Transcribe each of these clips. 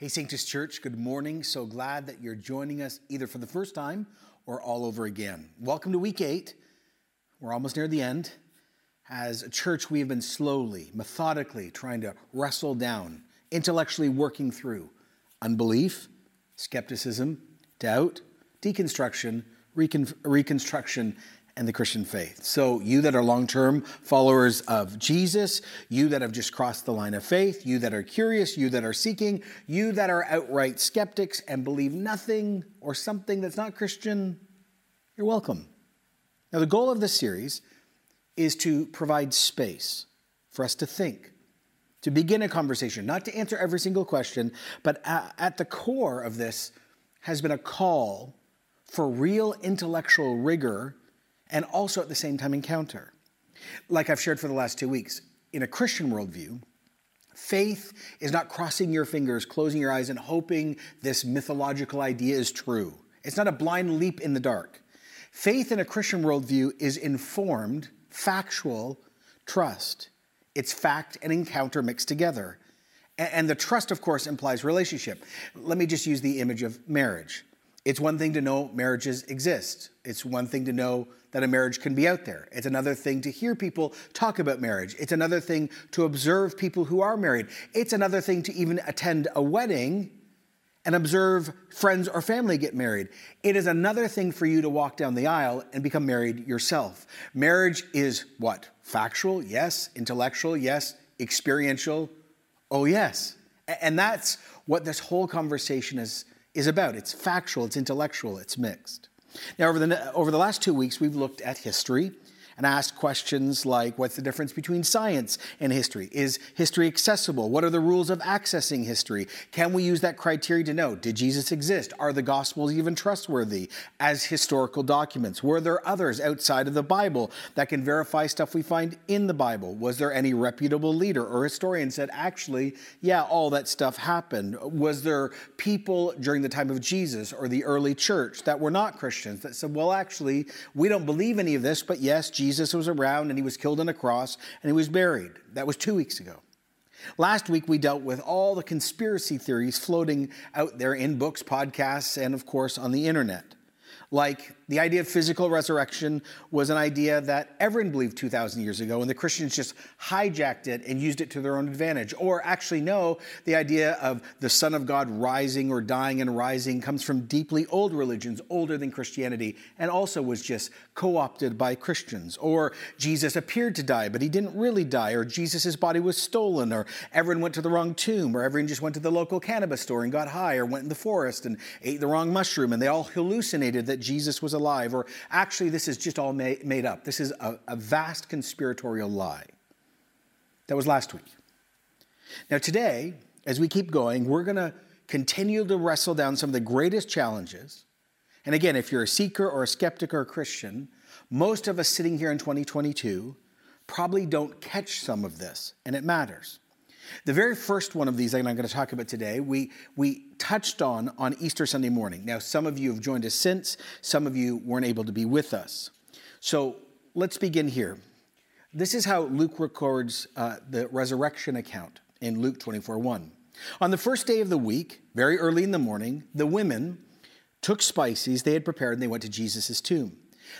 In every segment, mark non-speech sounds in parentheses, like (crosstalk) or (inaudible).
Hey, Sanctus Church, good morning. So glad that you're joining us either for the first time or all over again. Welcome to week eight. We're almost near the end. As a church, we have been slowly, methodically trying to wrestle down, intellectually working through unbelief, skepticism, doubt, deconstruction, recon- reconstruction, and the Christian faith. So, you that are long term followers of Jesus, you that have just crossed the line of faith, you that are curious, you that are seeking, you that are outright skeptics and believe nothing or something that's not Christian, you're welcome. Now, the goal of this series is to provide space for us to think, to begin a conversation, not to answer every single question, but at the core of this has been a call for real intellectual rigor and also at the same time encounter. Like I've shared for the last two weeks, in a Christian worldview, faith is not crossing your fingers, closing your eyes, and hoping this mythological idea is true. It's not a blind leap in the dark. Faith in a Christian worldview is informed, factual trust. It's fact and encounter mixed together. And the trust, of course, implies relationship. Let me just use the image of marriage. It's one thing to know marriages exist. It's one thing to know that a marriage can be out there. It's another thing to hear people talk about marriage. It's another thing to observe people who are married. It's another thing to even attend a wedding and observe friends or family get married. It is another thing for you to walk down the aisle and become married yourself. Marriage is what? Factual? Yes. Intellectual? Yes. Experiential? Oh, yes. And that's what this whole conversation is, is about. It's factual, it's intellectual, it's mixed. Now, over the, over the last two weeks, we've looked at history and ask questions like what's the difference between science and history? Is history accessible? What are the rules of accessing history? Can we use that criteria to know did Jesus exist? Are the Gospels even trustworthy as historical documents? Were there others outside of the Bible that can verify stuff we find in the Bible? Was there any reputable leader or historian said, actually, yeah, all that stuff happened? Was there people during the time of Jesus or the early church that were not Christians that said, well, actually, we don't believe any of this, but yes, Jesus Jesus was around and he was killed on a cross and he was buried. That was two weeks ago. Last week, we dealt with all the conspiracy theories floating out there in books, podcasts, and of course on the internet. Like the idea of physical resurrection was an idea that everyone believed 2,000 years ago, and the Christians just hijacked it and used it to their own advantage. Or actually, no, the idea of the Son of God rising or dying and rising comes from deeply old religions, older than Christianity, and also was just co opted by Christians. Or Jesus appeared to die, but he didn't really die, or Jesus' body was stolen, or everyone went to the wrong tomb, or everyone just went to the local cannabis store and got high, or went in the forest and ate the wrong mushroom, and they all hallucinated that Jesus was alive, or actually, this is just all made up. This is a, a vast conspiratorial lie. That was last week. Now, today, as we keep going, we're going to continue to wrestle down some of the greatest challenges. And again, if you're a seeker or a skeptic or a Christian, most of us sitting here in 2022 probably don't catch some of this, and it matters. The very first one of these that I'm going to talk about today, we, we touched on on Easter Sunday morning. Now, some of you have joined us since, some of you weren't able to be with us. So let's begin here. This is how Luke records uh, the resurrection account in Luke 24 1. On the first day of the week, very early in the morning, the women took spices they had prepared and they went to Jesus' tomb.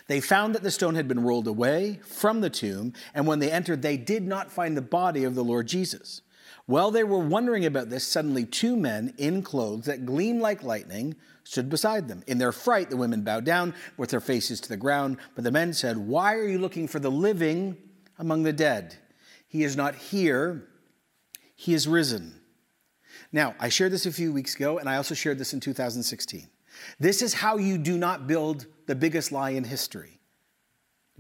They found that the stone had been rolled away from the tomb, and when they entered, they did not find the body of the Lord Jesus. While they were wondering about this, suddenly two men in clothes that gleamed like lightning stood beside them. In their fright, the women bowed down with their faces to the ground, but the men said, Why are you looking for the living among the dead? He is not here, he is risen. Now, I shared this a few weeks ago, and I also shared this in 2016. This is how you do not build the biggest lie in history.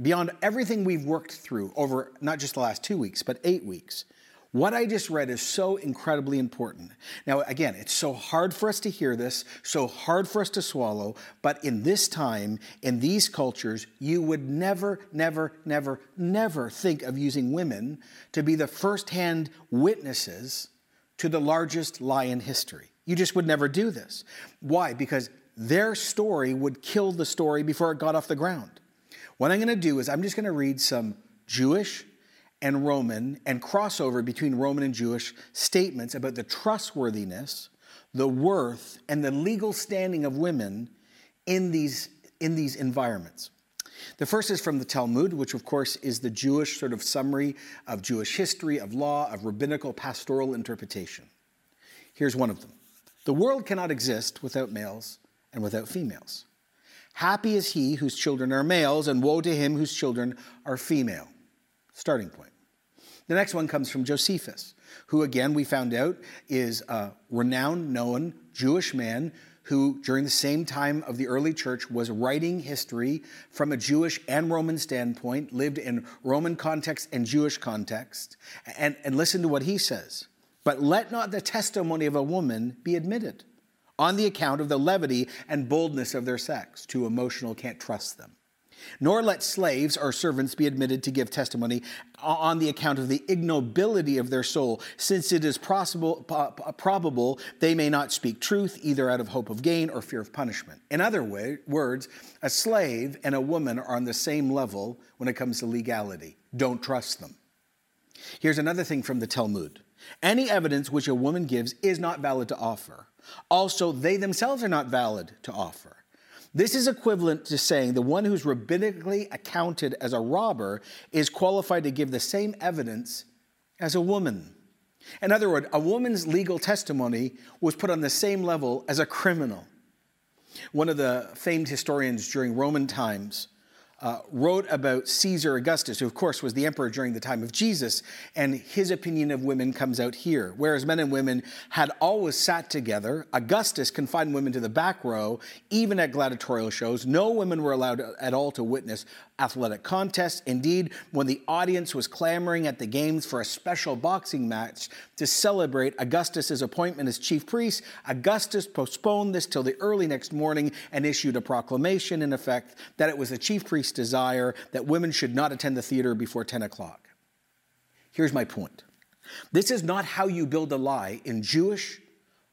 Beyond everything we've worked through over not just the last two weeks, but eight weeks, what I just read is so incredibly important. Now, again, it's so hard for us to hear this, so hard for us to swallow, but in this time, in these cultures, you would never, never, never, never think of using women to be the firsthand witnesses to the largest lie in history. You just would never do this. Why? Because their story would kill the story before it got off the ground. What I'm going to do is I'm just going to read some Jewish and Roman and crossover between Roman and Jewish statements about the trustworthiness, the worth and the legal standing of women in these, in these environments. The first is from the Talmud, which of course is the Jewish sort of summary of Jewish history, of law, of rabbinical pastoral interpretation. Here's one of them The world cannot exist without males and without females. Happy is he whose children are males, and woe to him whose children are female. Starting point. The next one comes from Josephus, who, again, we found out is a renowned, known Jewish man who, during the same time of the early church, was writing history from a Jewish and Roman standpoint, lived in Roman context and Jewish context. And, and listen to what he says. But let not the testimony of a woman be admitted on the account of the levity and boldness of their sex. Too emotional, can't trust them. Nor let slaves or servants be admitted to give testimony on the account of the ignobility of their soul, since it is possible, probable they may not speak truth either out of hope of gain or fear of punishment. In other words, a slave and a woman are on the same level when it comes to legality. Don't trust them. Here's another thing from the Talmud any evidence which a woman gives is not valid to offer. Also, they themselves are not valid to offer. This is equivalent to saying the one who's rabbinically accounted as a robber is qualified to give the same evidence as a woman. In other words, a woman's legal testimony was put on the same level as a criminal. One of the famed historians during Roman times uh, wrote about Caesar Augustus, who, of course, was the emperor during the time of Jesus, and his opinion of women comes out here. Whereas men and women had always sat together, Augustus confined women to the back row, even at gladiatorial shows. No women were allowed at all to witness athletic contests. Indeed, when the audience was clamoring at the games for a special boxing match to celebrate Augustus's appointment as chief priest, Augustus postponed this till the early next morning and issued a proclamation, in effect, that it was the chief desire that women should not attend the theater before 10 o'clock. Here's my point this is not how you build a lie in Jewish,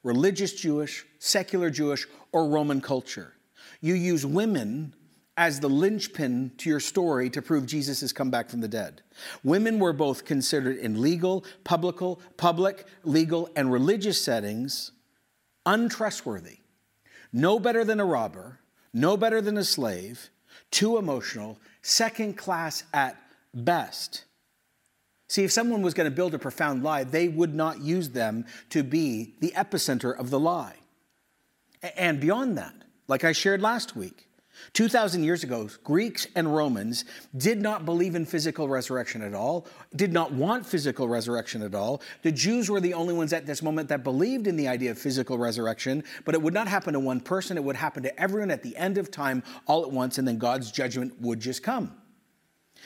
religious Jewish, secular Jewish, or Roman culture. You use women as the linchpin to your story to prove Jesus has come back from the dead. Women were both considered in legal, public, public, legal, and religious settings untrustworthy. No better than a robber, no better than a slave, too emotional, second class at best. See, if someone was going to build a profound lie, they would not use them to be the epicenter of the lie. And beyond that, like I shared last week, 2,000 years ago, Greeks and Romans did not believe in physical resurrection at all, did not want physical resurrection at all. The Jews were the only ones at this moment that believed in the idea of physical resurrection, but it would not happen to one person, it would happen to everyone at the end of time all at once, and then God's judgment would just come.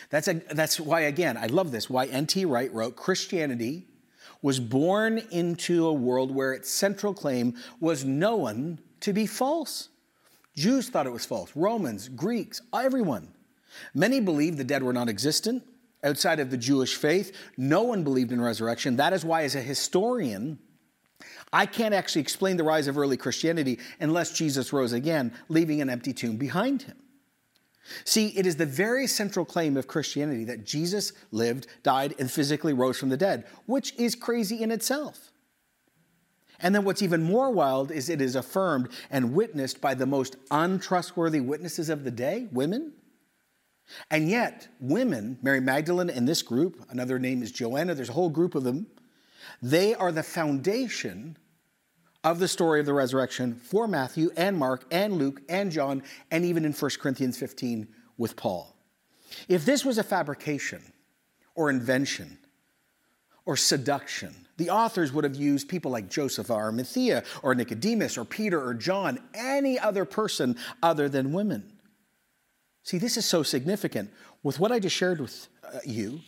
That's, a, that's why, again, I love this, why N.T. Wright wrote Christianity was born into a world where its central claim was known to be false. Jews thought it was false, Romans, Greeks, everyone. Many believed the dead were non existent outside of the Jewish faith. No one believed in resurrection. That is why, as a historian, I can't actually explain the rise of early Christianity unless Jesus rose again, leaving an empty tomb behind him. See, it is the very central claim of Christianity that Jesus lived, died, and physically rose from the dead, which is crazy in itself. And then what's even more wild is it is affirmed and witnessed by the most untrustworthy witnesses of the day, women. And yet, women, Mary Magdalene and this group, another name is Joanna, there's a whole group of them, they are the foundation of the story of the resurrection for Matthew and Mark and Luke and John, and even in 1 Corinthians 15 with Paul. If this was a fabrication or invention or seduction, the authors would have used people like Joseph of Arimathea or Nicodemus or Peter or John, any other person other than women. See, this is so significant. With what I just shared with uh, you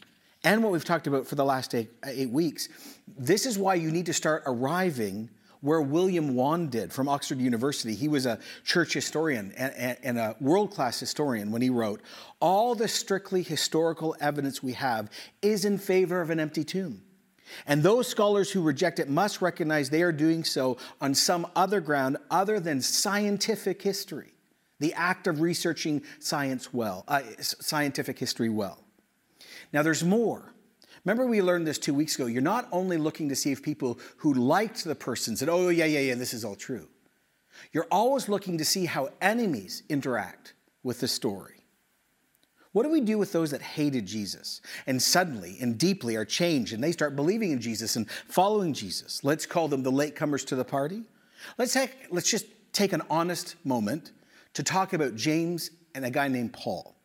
and what we've talked about for the last eight, eight weeks, this is why you need to start arriving where William Wand did from Oxford University. He was a church historian and, and a world class historian when he wrote, All the strictly historical evidence we have is in favor of an empty tomb. And those scholars who reject it must recognize they are doing so on some other ground other than scientific history, the act of researching science well, uh, scientific history well. Now, there's more. Remember, we learned this two weeks ago. You're not only looking to see if people who liked the person said, oh, yeah, yeah, yeah, this is all true. You're always looking to see how enemies interact with the story. What do we do with those that hated Jesus and suddenly and deeply are changed and they start believing in Jesus and following Jesus? Let's call them the latecomers to the party. Let's, let's just take an honest moment to talk about James and a guy named Paul.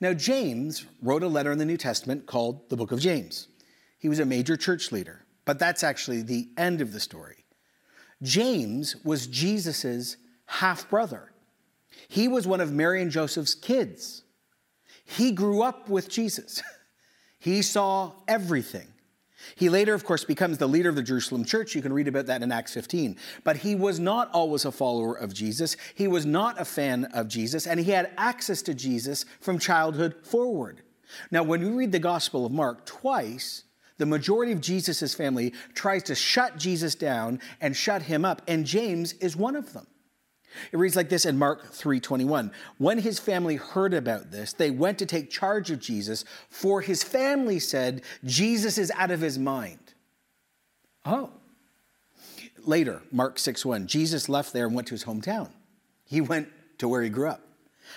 Now, James wrote a letter in the New Testament called the Book of James. He was a major church leader, but that's actually the end of the story. James was Jesus' half brother. He was one of Mary and Joseph's kids. He grew up with Jesus. (laughs) He saw everything. He later, of course, becomes the leader of the Jerusalem church. You can read about that in Acts 15. But he was not always a follower of Jesus. He was not a fan of Jesus, and he had access to Jesus from childhood forward. Now, when we read the Gospel of Mark, twice the majority of Jesus' family tries to shut Jesus down and shut him up, and James is one of them. It reads like this in Mark 3:21. When his family heard about this, they went to take charge of Jesus, for his family said, "Jesus is out of his mind." Oh. Later, Mark 6:1, Jesus left there and went to his hometown. He went to where he grew up.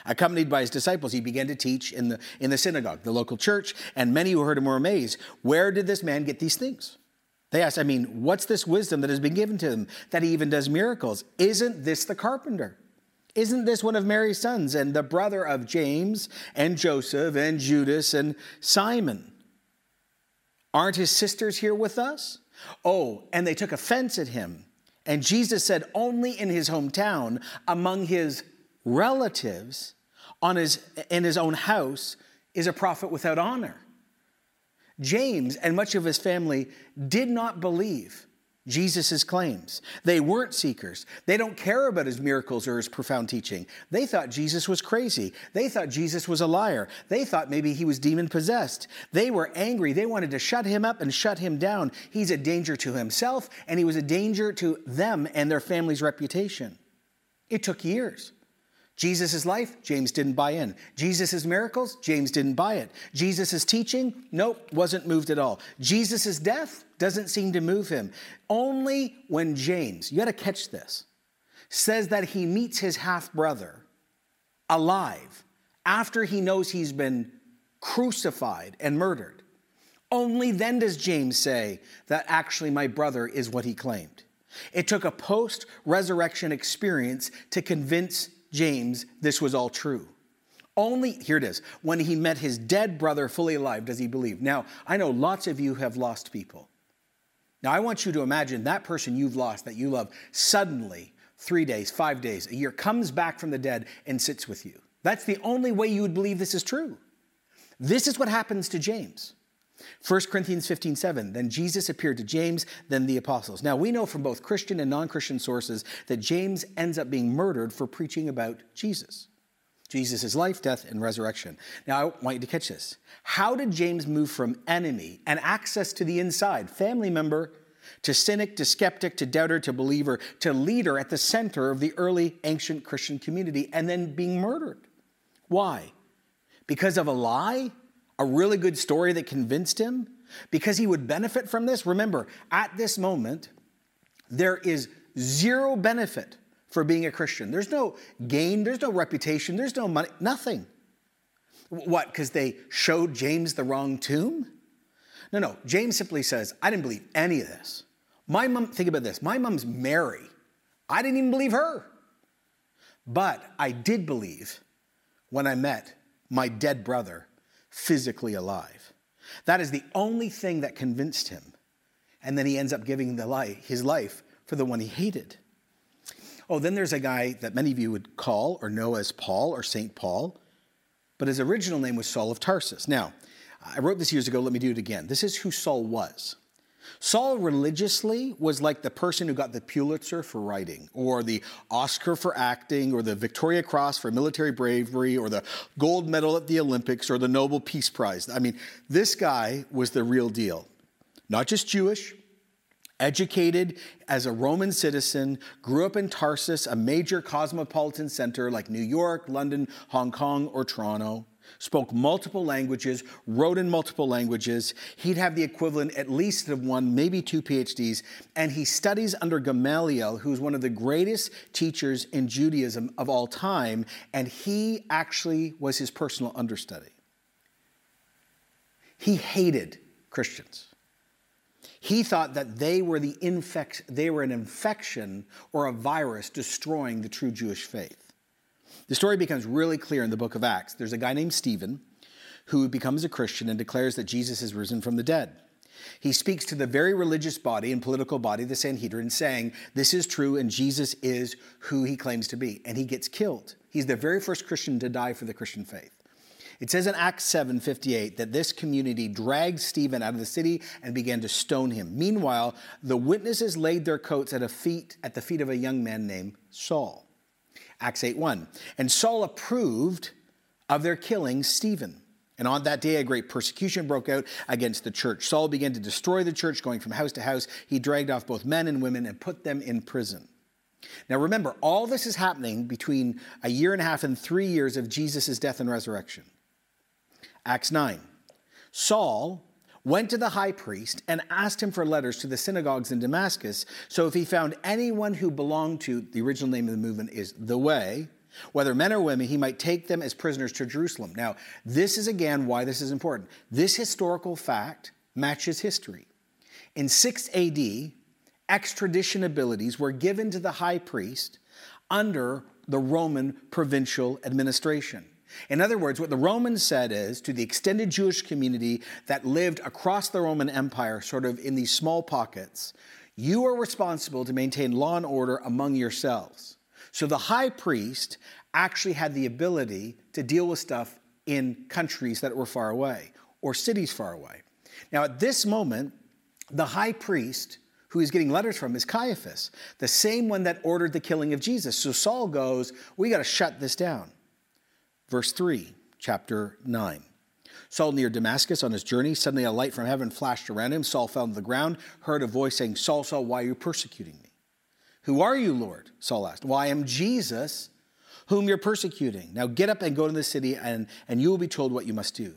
Accompanied by his disciples, he began to teach in the, in the synagogue, the local church, and many who heard him were amazed. Where did this man get these things? They asked, I mean, what's this wisdom that has been given to him that he even does miracles? Isn't this the carpenter? Isn't this one of Mary's sons and the brother of James and Joseph and Judas and Simon? Aren't his sisters here with us? Oh, and they took offense at him. And Jesus said, only in his hometown, among his relatives, on his, in his own house, is a prophet without honor. James and much of his family did not believe Jesus' claims. They weren't seekers. They don't care about his miracles or his profound teaching. They thought Jesus was crazy. They thought Jesus was a liar. They thought maybe he was demon possessed. They were angry. They wanted to shut him up and shut him down. He's a danger to himself, and he was a danger to them and their family's reputation. It took years. Jesus' life, James didn't buy in. Jesus' miracles, James didn't buy it. Jesus' teaching, nope, wasn't moved at all. Jesus' death doesn't seem to move him. Only when James, you got to catch this, says that he meets his half brother alive after he knows he's been crucified and murdered. Only then does James say that actually my brother is what he claimed. It took a post resurrection experience to convince James this was all true. Only, here it is, when he met his dead brother fully alive does he believe. Now, I know lots of you have lost people. Now, I want you to imagine that person you've lost that you love suddenly, three days, five days, a year, comes back from the dead and sits with you. That's the only way you would believe this is true. This is what happens to James. 1 Corinthians 15, 7, then Jesus appeared to James, then the apostles. Now, we know from both Christian and non Christian sources that James ends up being murdered for preaching about Jesus. Jesus' life, death, and resurrection. Now, I want you to catch this. How did James move from enemy and access to the inside, family member, to cynic, to skeptic, to doubter, to believer, to leader at the center of the early ancient Christian community, and then being murdered? Why? Because of a lie? A really good story that convinced him because he would benefit from this. Remember, at this moment, there is zero benefit for being a Christian. There's no gain, there's no reputation, there's no money, nothing. What? Because they showed James the wrong tomb? No, no. James simply says, I didn't believe any of this. My mom, think about this. My mom's Mary. I didn't even believe her. But I did believe when I met my dead brother physically alive. That is the only thing that convinced him. And then he ends up giving the life, his life for the one he hated. Oh, then there's a guy that many of you would call or know as Paul or St. Paul, but his original name was Saul of Tarsus. Now, I wrote this years ago, let me do it again. This is who Saul was. Saul religiously was like the person who got the Pulitzer for writing, or the Oscar for acting, or the Victoria Cross for military bravery, or the gold medal at the Olympics, or the Nobel Peace Prize. I mean, this guy was the real deal. Not just Jewish, educated as a Roman citizen, grew up in Tarsus, a major cosmopolitan center like New York, London, Hong Kong, or Toronto. Spoke multiple languages, wrote in multiple languages. He'd have the equivalent at least of one, maybe two PhDs. And he studies under Gamaliel, who's one of the greatest teachers in Judaism of all time. And he actually was his personal understudy. He hated Christians. He thought that they were, the infect, they were an infection or a virus destroying the true Jewish faith. The story becomes really clear in the book of Acts. There's a guy named Stephen who becomes a Christian and declares that Jesus has risen from the dead. He speaks to the very religious body and political body, the Sanhedrin, saying, This is true and Jesus is who he claims to be. And he gets killed. He's the very first Christian to die for the Christian faith. It says in Acts 7 58 that this community dragged Stephen out of the city and began to stone him. Meanwhile, the witnesses laid their coats at, feet, at the feet of a young man named Saul. Acts 8 1. And Saul approved of their killing Stephen. And on that day, a great persecution broke out against the church. Saul began to destroy the church, going from house to house. He dragged off both men and women and put them in prison. Now remember, all this is happening between a year and a half and three years of Jesus' death and resurrection. Acts 9. Saul went to the high priest and asked him for letters to the synagogues in Damascus. So if he found anyone who belonged to the original name of the movement is the Way, whether men or women, he might take them as prisoners to Jerusalem. Now, this is again why this is important. This historical fact matches history. In 6 AD, extradition abilities were given to the high priest under the Roman provincial administration. In other words, what the Romans said is to the extended Jewish community that lived across the Roman Empire, sort of in these small pockets, you are responsible to maintain law and order among yourselves. So the high priest actually had the ability to deal with stuff in countries that were far away or cities far away. Now, at this moment, the high priest who he's getting letters from is Caiaphas, the same one that ordered the killing of Jesus. So Saul goes, We got to shut this down. Verse 3, chapter 9. Saul near Damascus on his journey, suddenly a light from heaven flashed around him. Saul fell to the ground, heard a voice saying, Saul, Saul, why are you persecuting me? Who are you, Lord? Saul asked. Well, I am Jesus, whom you're persecuting. Now get up and go to the city, and, and you will be told what you must do.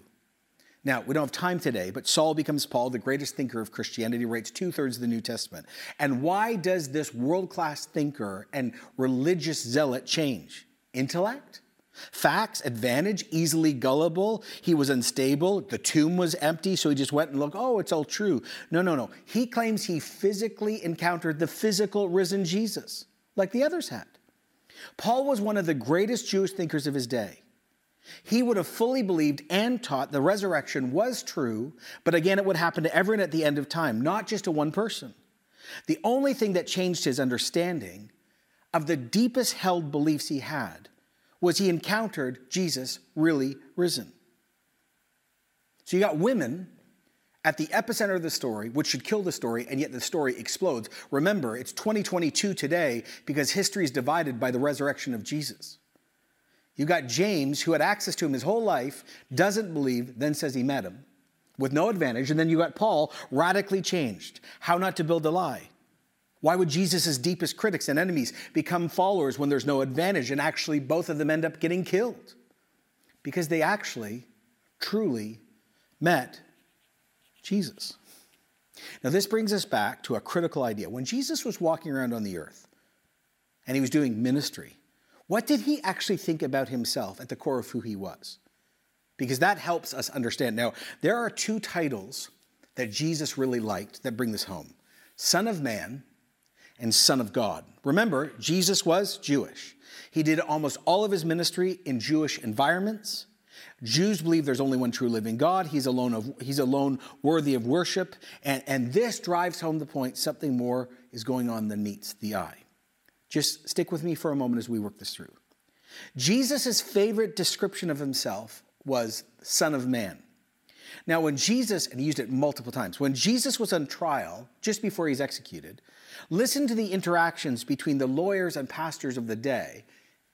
Now, we don't have time today, but Saul becomes Paul, the greatest thinker of Christianity, writes two thirds of the New Testament. And why does this world class thinker and religious zealot change? Intellect? Facts, advantage, easily gullible. He was unstable. The tomb was empty, so he just went and looked, oh, it's all true. No, no, no. He claims he physically encountered the physical risen Jesus, like the others had. Paul was one of the greatest Jewish thinkers of his day. He would have fully believed and taught the resurrection was true, but again, it would happen to everyone at the end of time, not just to one person. The only thing that changed his understanding of the deepest held beliefs he had was he encountered Jesus really risen. So you got women at the epicenter of the story, which should kill the story, and yet the story explodes. Remember, it's 2022 today because history is divided by the resurrection of Jesus. You got James, who had access to him his whole life, doesn't believe, then says he met him with no advantage. And then you got Paul, radically changed. How not to build a lie. Why would Jesus' deepest critics and enemies become followers when there's no advantage and actually both of them end up getting killed? Because they actually, truly met Jesus. Now, this brings us back to a critical idea. When Jesus was walking around on the earth and he was doing ministry, what did he actually think about himself at the core of who he was? Because that helps us understand. Now, there are two titles that Jesus really liked that bring this home Son of Man and Son of God. Remember, Jesus was Jewish. He did almost all of his ministry in Jewish environments. Jews believe there's only one true living God. He's alone, of, he's alone worthy of worship. And, and this drives home the point something more is going on than meets the eye. Just stick with me for a moment as we work this through. Jesus' favorite description of himself was Son of Man. Now, when Jesus, and he used it multiple times, when Jesus was on trial, just before he's executed, listen to the interactions between the lawyers and pastors of the day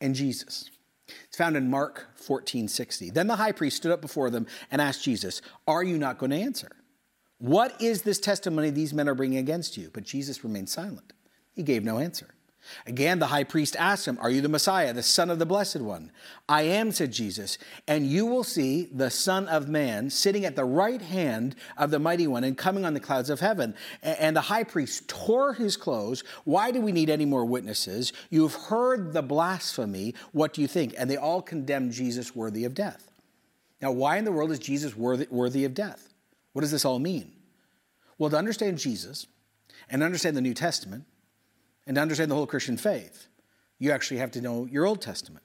and Jesus. It's found in Mark 14 60. Then the high priest stood up before them and asked Jesus, Are you not going to answer? What is this testimony these men are bringing against you? But Jesus remained silent. He gave no answer. Again, the high priest asked him, Are you the Messiah, the Son of the Blessed One? I am, said Jesus, and you will see the Son of Man sitting at the right hand of the Mighty One and coming on the clouds of heaven. And the high priest tore his clothes. Why do we need any more witnesses? You've heard the blasphemy. What do you think? And they all condemned Jesus worthy of death. Now, why in the world is Jesus worthy, worthy of death? What does this all mean? Well, to understand Jesus and understand the New Testament, and to understand the whole Christian faith, you actually have to know your Old Testament.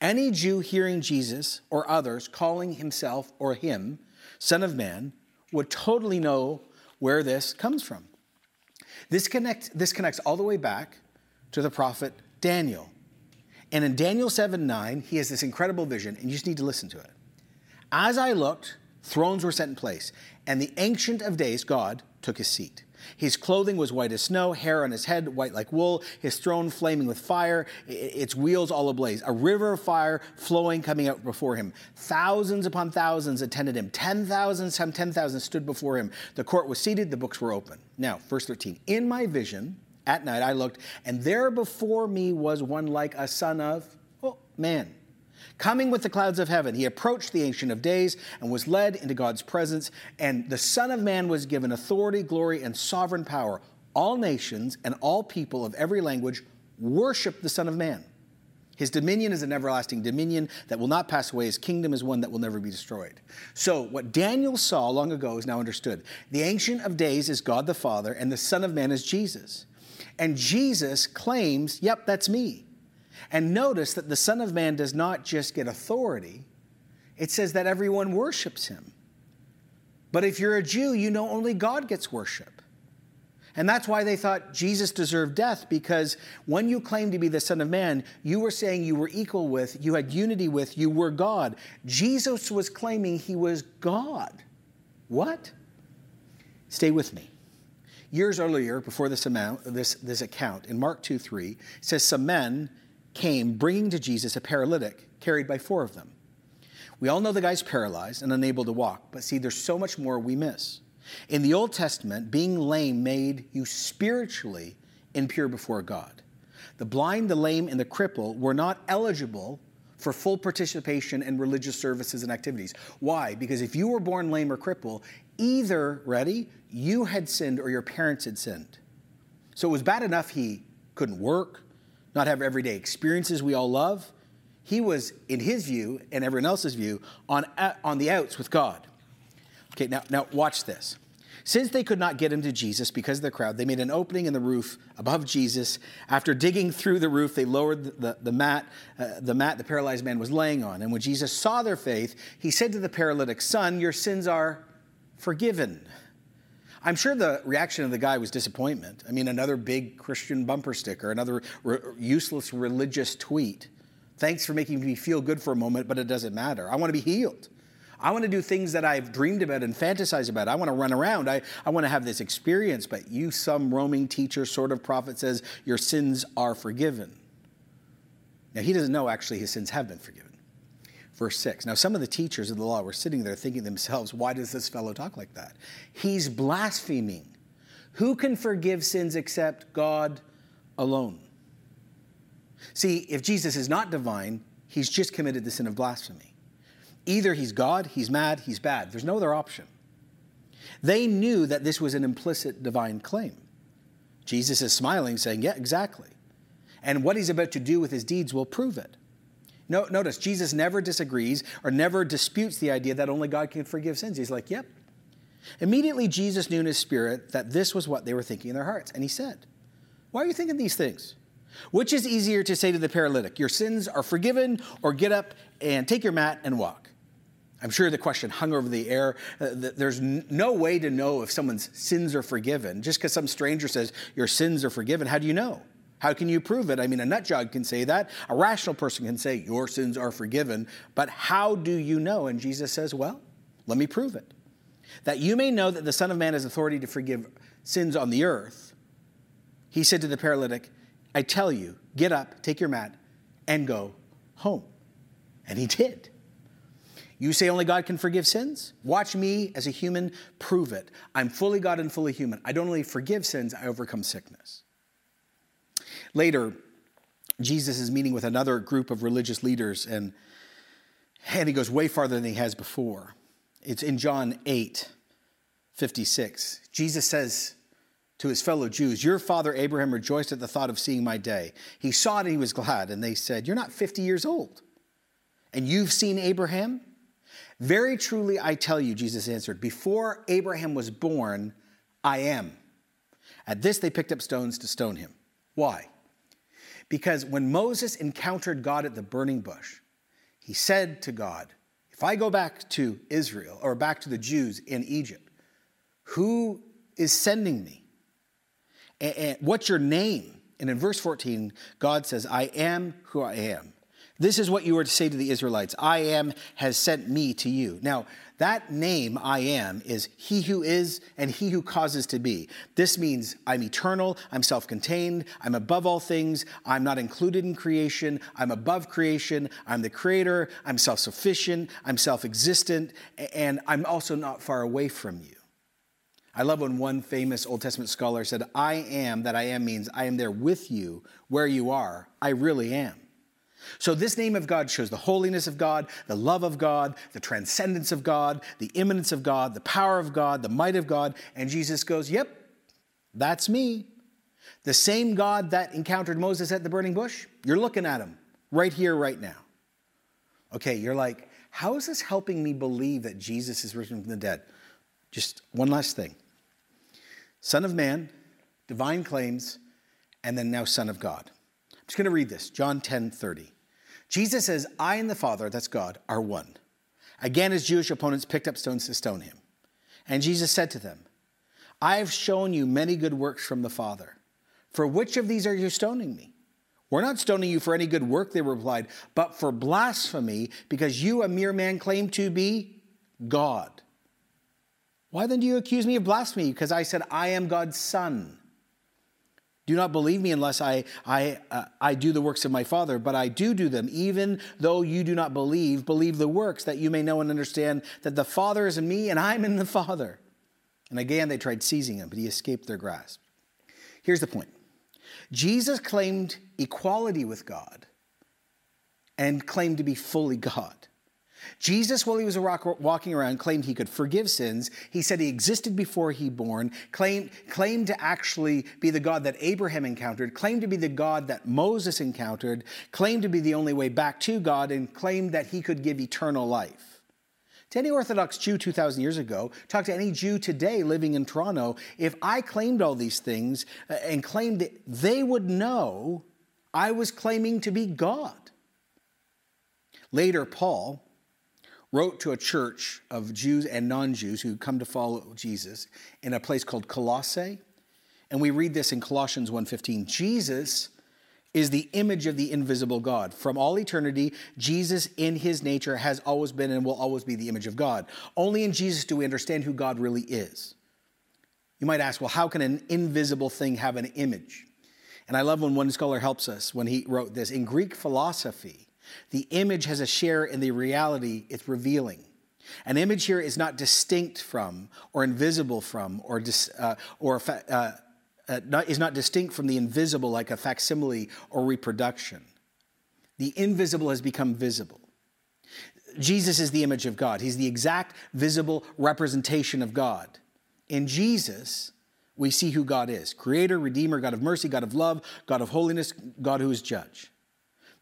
Any Jew hearing Jesus or others calling himself or him Son of Man would totally know where this comes from. This, connect, this connects all the way back to the prophet Daniel. And in Daniel 7 9, he has this incredible vision, and you just need to listen to it. As I looked, thrones were set in place, and the Ancient of Days, God, took his seat. His clothing was white as snow, hair on his head white like wool, his throne flaming with fire, its wheels all ablaze, a river of fire flowing coming out before him. Thousands upon thousands attended him. Ten thousands, some ten thousand stood before him. The court was seated, the books were open. Now, verse 13. In my vision, at night I looked, and there before me was one like a son of oh, man Coming with the clouds of heaven, he approached the Ancient of Days and was led into God's presence. And the Son of Man was given authority, glory, and sovereign power. All nations and all people of every language worship the Son of Man. His dominion is an everlasting dominion that will not pass away. His kingdom is one that will never be destroyed. So, what Daniel saw long ago is now understood. The Ancient of Days is God the Father, and the Son of Man is Jesus. And Jesus claims, Yep, that's me. And notice that the Son of Man does not just get authority, it says that everyone worships him. But if you're a Jew, you know only God gets worship. And that's why they thought Jesus deserved death, because when you claimed to be the Son of Man, you were saying you were equal with, you had unity with, you were God. Jesus was claiming he was God. What? Stay with me. Years earlier, before this, amount, this, this account, in Mark 2 3, says some men came bringing to Jesus a paralytic carried by four of them. We all know the guy's paralyzed and unable to walk, but see, there's so much more we miss. In the Old Testament, being lame made you spiritually impure before God. The blind, the lame, and the cripple were not eligible for full participation in religious services and activities. Why? Because if you were born lame or cripple, either, ready, you had sinned or your parents had sinned. So it was bad enough he couldn't work, not have everyday experiences we all love. He was, in his view and everyone else's view, on, on the outs with God. Okay, now, now watch this. Since they could not get him to Jesus because of the crowd, they made an opening in the roof above Jesus. After digging through the roof, they lowered the, the, the mat, uh, the mat the paralyzed man was laying on. And when Jesus saw their faith, he said to the paralytic, Son, your sins are forgiven. I'm sure the reaction of the guy was disappointment. I mean, another big Christian bumper sticker, another re- useless religious tweet. Thanks for making me feel good for a moment, but it doesn't matter. I want to be healed. I want to do things that I've dreamed about and fantasized about. I want to run around. I, I want to have this experience, but you, some roaming teacher, sort of prophet, says your sins are forgiven. Now, he doesn't know actually his sins have been forgiven verse 6. Now, some of the teachers of the law were sitting there thinking themselves, why does this fellow talk like that? He's blaspheming. Who can forgive sins except God alone? See, if Jesus is not divine, he's just committed the sin of blasphemy. Either he's God, he's mad, he's bad. There's no other option. They knew that this was an implicit divine claim. Jesus is smiling, saying, Yeah, exactly. And what he's about to do with his deeds will prove it. No, notice, Jesus never disagrees or never disputes the idea that only God can forgive sins. He's like, yep. Immediately, Jesus knew in his spirit that this was what they were thinking in their hearts. And he said, Why are you thinking these things? Which is easier to say to the paralytic, Your sins are forgiven, or get up and take your mat and walk? I'm sure the question hung over the air. Uh, there's n- no way to know if someone's sins are forgiven. Just because some stranger says, Your sins are forgiven, how do you know? How can you prove it? I mean, a nut job can say that. A rational person can say, Your sins are forgiven. But how do you know? And Jesus says, Well, let me prove it. That you may know that the Son of Man has authority to forgive sins on the earth. He said to the paralytic, I tell you, get up, take your mat, and go home. And he did. You say only God can forgive sins? Watch me as a human prove it. I'm fully God and fully human. I don't only forgive sins, I overcome sickness. Later, Jesus is meeting with another group of religious leaders, and, and he goes way farther than he has before. It's in John 8, 56. Jesus says to his fellow Jews, Your father Abraham rejoiced at the thought of seeing my day. He saw it and he was glad. And they said, You're not 50 years old, and you've seen Abraham? Very truly, I tell you, Jesus answered, Before Abraham was born, I am. At this, they picked up stones to stone him. Why? Because when Moses encountered God at the burning bush, he said to God, If I go back to Israel or back to the Jews in Egypt, who is sending me? And what's your name? And in verse 14, God says, I am who I am. This is what you are to say to the Israelites I am has sent me to you. Now, that name, I am, is he who is and he who causes to be. This means I'm eternal, I'm self contained, I'm above all things, I'm not included in creation, I'm above creation, I'm the creator, I'm self sufficient, I'm self existent, and I'm also not far away from you. I love when one famous Old Testament scholar said, I am that I am means I am there with you where you are. I really am. So, this name of God shows the holiness of God, the love of God, the transcendence of God, the immanence of God, the power of God, the might of God. And Jesus goes, Yep, that's me. The same God that encountered Moses at the burning bush, you're looking at him right here, right now. Okay, you're like, How is this helping me believe that Jesus is risen from the dead? Just one last thing Son of Man, divine claims, and then now Son of God. I'm just going to read this John 10 30. Jesus says, I and the Father, that's God, are one. Again, his Jewish opponents picked up stones to stone him. And Jesus said to them, I have shown you many good works from the Father. For which of these are you stoning me? We're not stoning you for any good work, they replied, but for blasphemy, because you, a mere man, claim to be God. Why then do you accuse me of blasphemy? Because I said, I am God's son. Do not believe me unless I, I, uh, I do the works of my Father, but I do do them. Even though you do not believe, believe the works, that you may know and understand that the Father is in me and I'm in the Father. And again, they tried seizing him, but he escaped their grasp. Here's the point Jesus claimed equality with God and claimed to be fully God. Jesus, while he was walking around, claimed he could forgive sins. He said he existed before he born, claimed, claimed to actually be the God that Abraham encountered, claimed to be the God that Moses encountered, claimed to be the only way back to God, and claimed that he could give eternal life. To any Orthodox Jew 2,000 years ago, talk to any Jew today living in Toronto, if I claimed all these things uh, and claimed that they would know I was claiming to be God. Later, Paul, wrote to a church of Jews and non Jews who come to follow Jesus in a place called Colossae. And we read this in Colossians 1:15. Jesus is the image of the invisible God. From all eternity, Jesus in his nature has always been and will always be the image of God. Only in Jesus do we understand who God really is. You might ask, well, how can an invisible thing have an image? And I love when one scholar helps us when he wrote this. In Greek philosophy, the image has a share in the reality it's revealing. An image here is not distinct from, or invisible from, or, dis, uh, or uh, uh, not, is not distinct from the invisible like a facsimile or reproduction. The invisible has become visible. Jesus is the image of God. He's the exact visible representation of God. In Jesus, we see who God is creator, redeemer, God of mercy, God of love, God of holiness, God who is judge.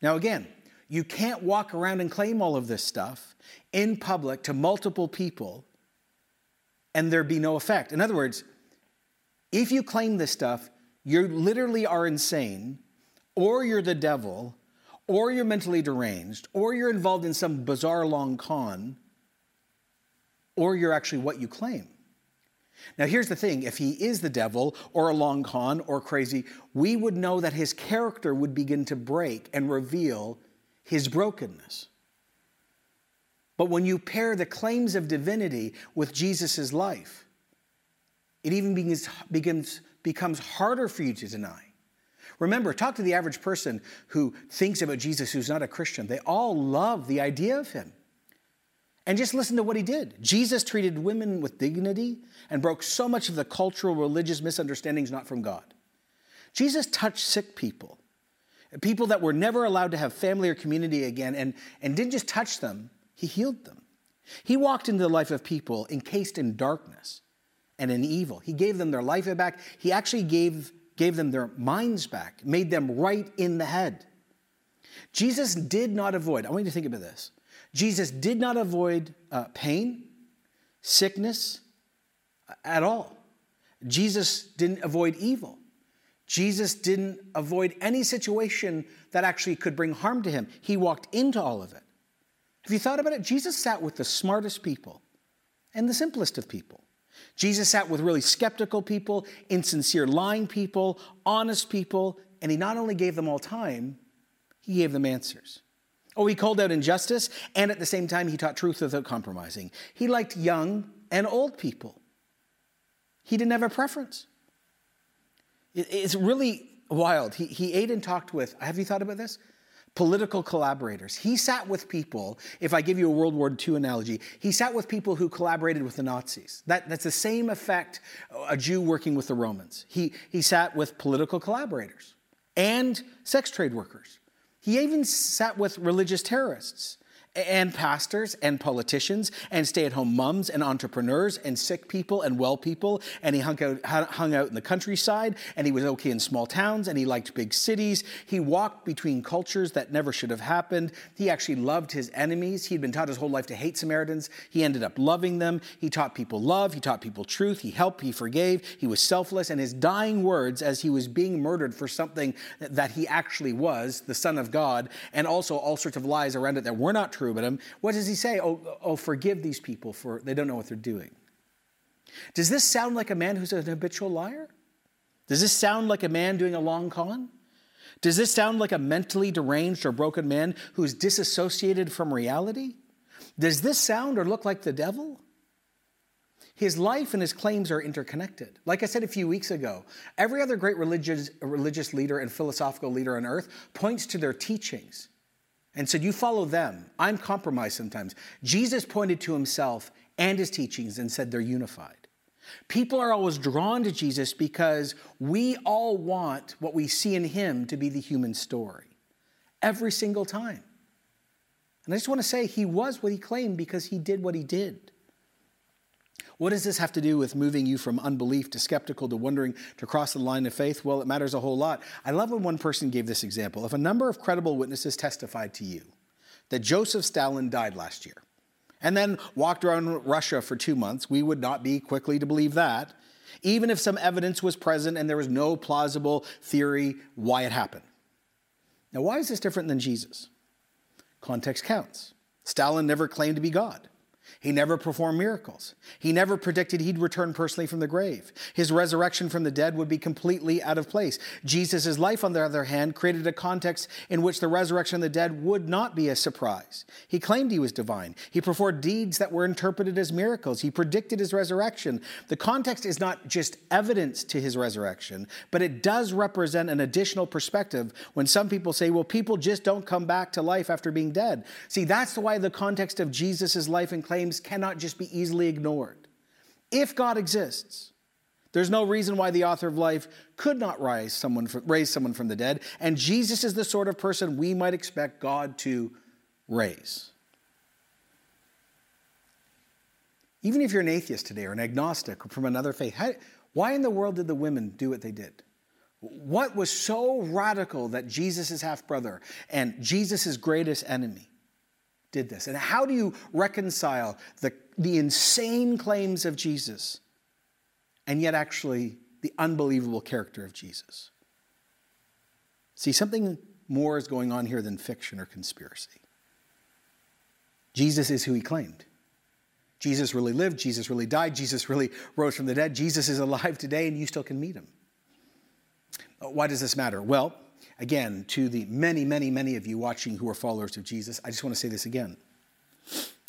Now, again, you can't walk around and claim all of this stuff in public to multiple people and there be no effect. In other words, if you claim this stuff, you literally are insane, or you're the devil, or you're mentally deranged, or you're involved in some bizarre long con, or you're actually what you claim. Now, here's the thing if he is the devil, or a long con, or crazy, we would know that his character would begin to break and reveal his brokenness. But when you pair the claims of divinity with Jesus' life, it even begins, begins, becomes harder for you to deny. Remember, talk to the average person who thinks about Jesus who's not a Christian. They all love the idea of him. And just listen to what he did. Jesus treated women with dignity and broke so much of the cultural, religious misunderstandings not from God. Jesus touched sick people people that were never allowed to have family or community again, and, and didn't just touch them, he healed them. He walked into the life of people encased in darkness and in evil. He gave them their life back. He actually gave, gave them their minds back, made them right in the head. Jesus did not avoid, I want you to think about this. Jesus did not avoid uh, pain, sickness uh, at all. Jesus didn't avoid evil. Jesus didn't avoid any situation that actually could bring harm to him. He walked into all of it. Have you thought about it? Jesus sat with the smartest people and the simplest of people. Jesus sat with really skeptical people, insincere lying people, honest people, and he not only gave them all time, he gave them answers. Oh, he called out injustice, and at the same time, he taught truth without compromising. He liked young and old people. He didn't have a preference. It's really wild. He, he ate and talked with, have you thought about this? Political collaborators. He sat with people, if I give you a World War II analogy, he sat with people who collaborated with the Nazis. That, that's the same effect a Jew working with the Romans. He, he sat with political collaborators and sex trade workers. He even sat with religious terrorists and pastors and politicians and stay at home mums and entrepreneurs and sick people and well people. And he hung out, hung out in the countryside and he was okay in small towns and he liked big cities. He walked between cultures that never should have happened. He actually loved his enemies. He'd been taught his whole life to hate Samaritans. He ended up loving them. He taught people love. He taught people truth. He helped. He forgave. He was selfless. And his dying words as he was being murdered for something that he actually was, the Son of God, and also all sorts of lies around it that were not true true about him, um, what does he say? Oh, oh, forgive these people for they don't know what they're doing. Does this sound like a man who's an habitual liar? Does this sound like a man doing a long con? Does this sound like a mentally deranged or broken man who's disassociated from reality? Does this sound or look like the devil? His life and his claims are interconnected. Like I said a few weeks ago, every other great religious, religious leader and philosophical leader on earth points to their teachings and said, You follow them. I'm compromised sometimes. Jesus pointed to himself and his teachings and said they're unified. People are always drawn to Jesus because we all want what we see in him to be the human story every single time. And I just want to say he was what he claimed because he did what he did. What does this have to do with moving you from unbelief to skeptical to wondering to cross the line of faith? Well, it matters a whole lot. I love when one person gave this example. If a number of credible witnesses testified to you that Joseph Stalin died last year and then walked around Russia for two months, we would not be quickly to believe that, even if some evidence was present and there was no plausible theory why it happened. Now, why is this different than Jesus? Context counts. Stalin never claimed to be God. He never performed miracles. He never predicted he'd return personally from the grave. His resurrection from the dead would be completely out of place. Jesus' life, on the other hand, created a context in which the resurrection of the dead would not be a surprise. He claimed he was divine. He performed deeds that were interpreted as miracles. He predicted his resurrection. The context is not just evidence to his resurrection, but it does represent an additional perspective when some people say, well, people just don't come back to life after being dead. See, that's why the context of Jesus' life and claims cannot just be easily ignored. If God exists, there's no reason why the author of life could not rise someone from, raise someone from the dead, and Jesus is the sort of person we might expect God to raise. Even if you're an atheist today or an agnostic or from another faith, how, why in the world did the women do what they did? What was so radical that Jesus' half brother and Jesus' greatest enemy did this? And how do you reconcile the, the insane claims of Jesus and yet actually the unbelievable character of Jesus? See, something more is going on here than fiction or conspiracy. Jesus is who he claimed. Jesus really lived, Jesus really died, Jesus really rose from the dead. Jesus is alive today, and you still can meet him. Why does this matter? Well, again, to the many, many, many of you watching who are followers of Jesus, I just want to say this again.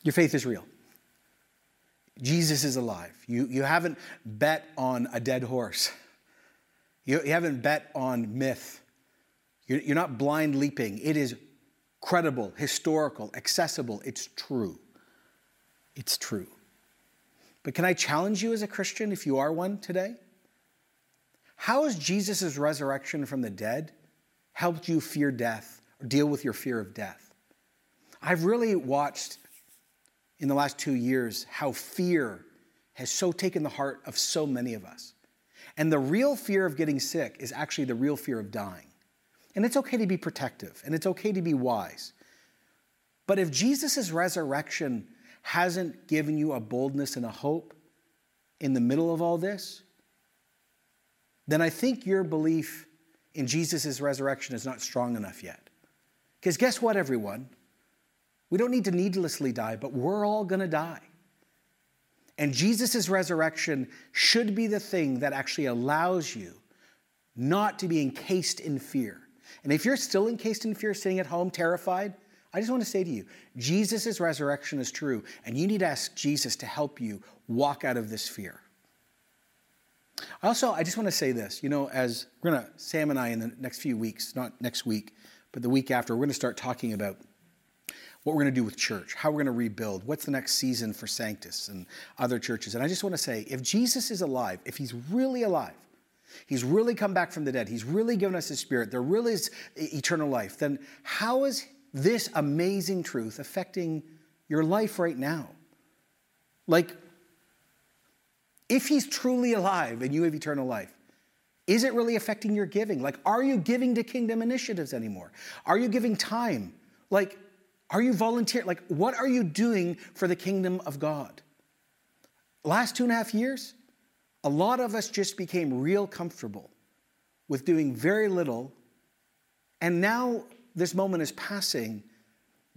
Your faith is real. Jesus is alive. You, you haven't bet on a dead horse, you, you haven't bet on myth. You're, you're not blind leaping. It is credible, historical, accessible. It's true. It's true. But can I challenge you as a Christian, if you are one today? How is Jesus' resurrection from the dead helped you fear death or deal with your fear of death. I've really watched in the last two years how fear has so taken the heart of so many of us. And the real fear of getting sick is actually the real fear of dying. And it's okay to be protective and it's okay to be wise. But if Jesus' resurrection hasn't given you a boldness and a hope in the middle of all this, then I think your belief in Jesus' resurrection is not strong enough yet. Because guess what, everyone? We don't need to needlessly die, but we're all going to die. And Jesus' resurrection should be the thing that actually allows you not to be encased in fear. And if you're still encased in fear, sitting at home terrified, I just want to say to you Jesus' resurrection is true, and you need to ask Jesus to help you walk out of this fear. Also, I just want to say this. You know, as we're going to, Sam and I, in the next few weeks, not next week, but the week after, we're going to start talking about what we're going to do with church, how we're going to rebuild, what's the next season for Sanctus and other churches. And I just want to say if Jesus is alive, if he's really alive, he's really come back from the dead, he's really given us his spirit, there really is eternal life, then how is this amazing truth affecting your life right now? Like, if he's truly alive and you have eternal life, is it really affecting your giving? Like, are you giving to kingdom initiatives anymore? Are you giving time? Like, are you volunteering? Like, what are you doing for the kingdom of God? Last two and a half years, a lot of us just became real comfortable with doing very little. And now this moment is passing.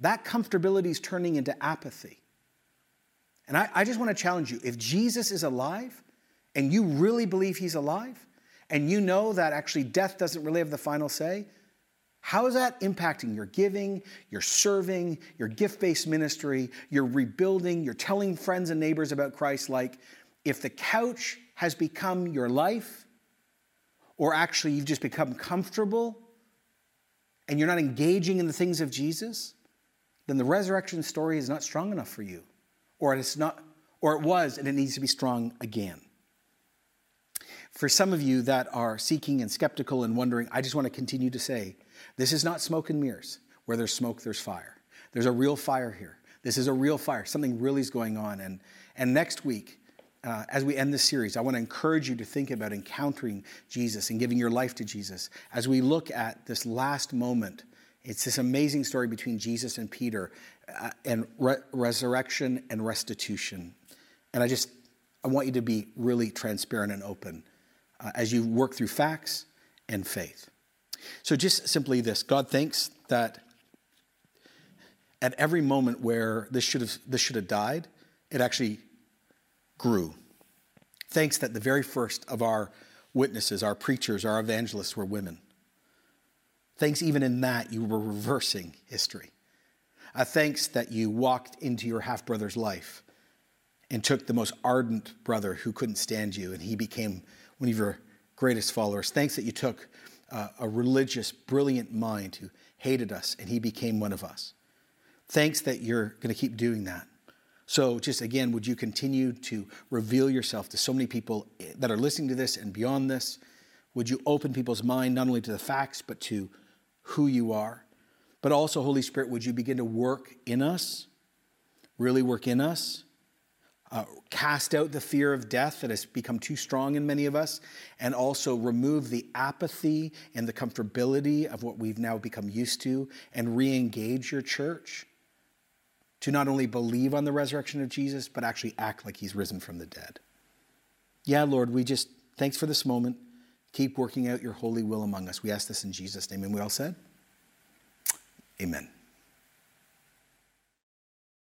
That comfortability is turning into apathy. And I, I just want to challenge you if Jesus is alive and you really believe he's alive, and you know that actually death doesn't really have the final say, how is that impacting your giving, your serving, your gift based ministry, your rebuilding, your telling friends and neighbors about Christ? Like, if the couch has become your life, or actually you've just become comfortable and you're not engaging in the things of Jesus, then the resurrection story is not strong enough for you or it's not, or it was, and it needs to be strong again. For some of you that are seeking and skeptical and wondering, I just want to continue to say, this is not smoke and mirrors. Where there's smoke, there's fire. There's a real fire here. This is a real fire. Something really is going on. And, and next week, uh, as we end this series, I want to encourage you to think about encountering Jesus and giving your life to Jesus. As we look at this last moment, it's this amazing story between Jesus and Peter uh, and re- resurrection and restitution. And I just, I want you to be really transparent and open uh, as you work through facts and faith. So just simply this God thinks that at every moment where this should have, this should have died, it actually grew. Thanks that the very first of our witnesses, our preachers, our evangelists were women. Thanks even in that you were reversing history. Uh, thanks that you walked into your half brother's life and took the most ardent brother who couldn't stand you, and he became one of your greatest followers. Thanks that you took uh, a religious, brilliant mind who hated us, and he became one of us. Thanks that you're going to keep doing that. So, just again, would you continue to reveal yourself to so many people that are listening to this and beyond this? Would you open people's mind not only to the facts, but to who you are? But also, Holy Spirit, would you begin to work in us, really work in us? Uh, cast out the fear of death that has become too strong in many of us, and also remove the apathy and the comfortability of what we've now become used to, and re engage your church to not only believe on the resurrection of Jesus, but actually act like he's risen from the dead. Yeah, Lord, we just, thanks for this moment. Keep working out your holy will among us. We ask this in Jesus' name. And we all said, Amen.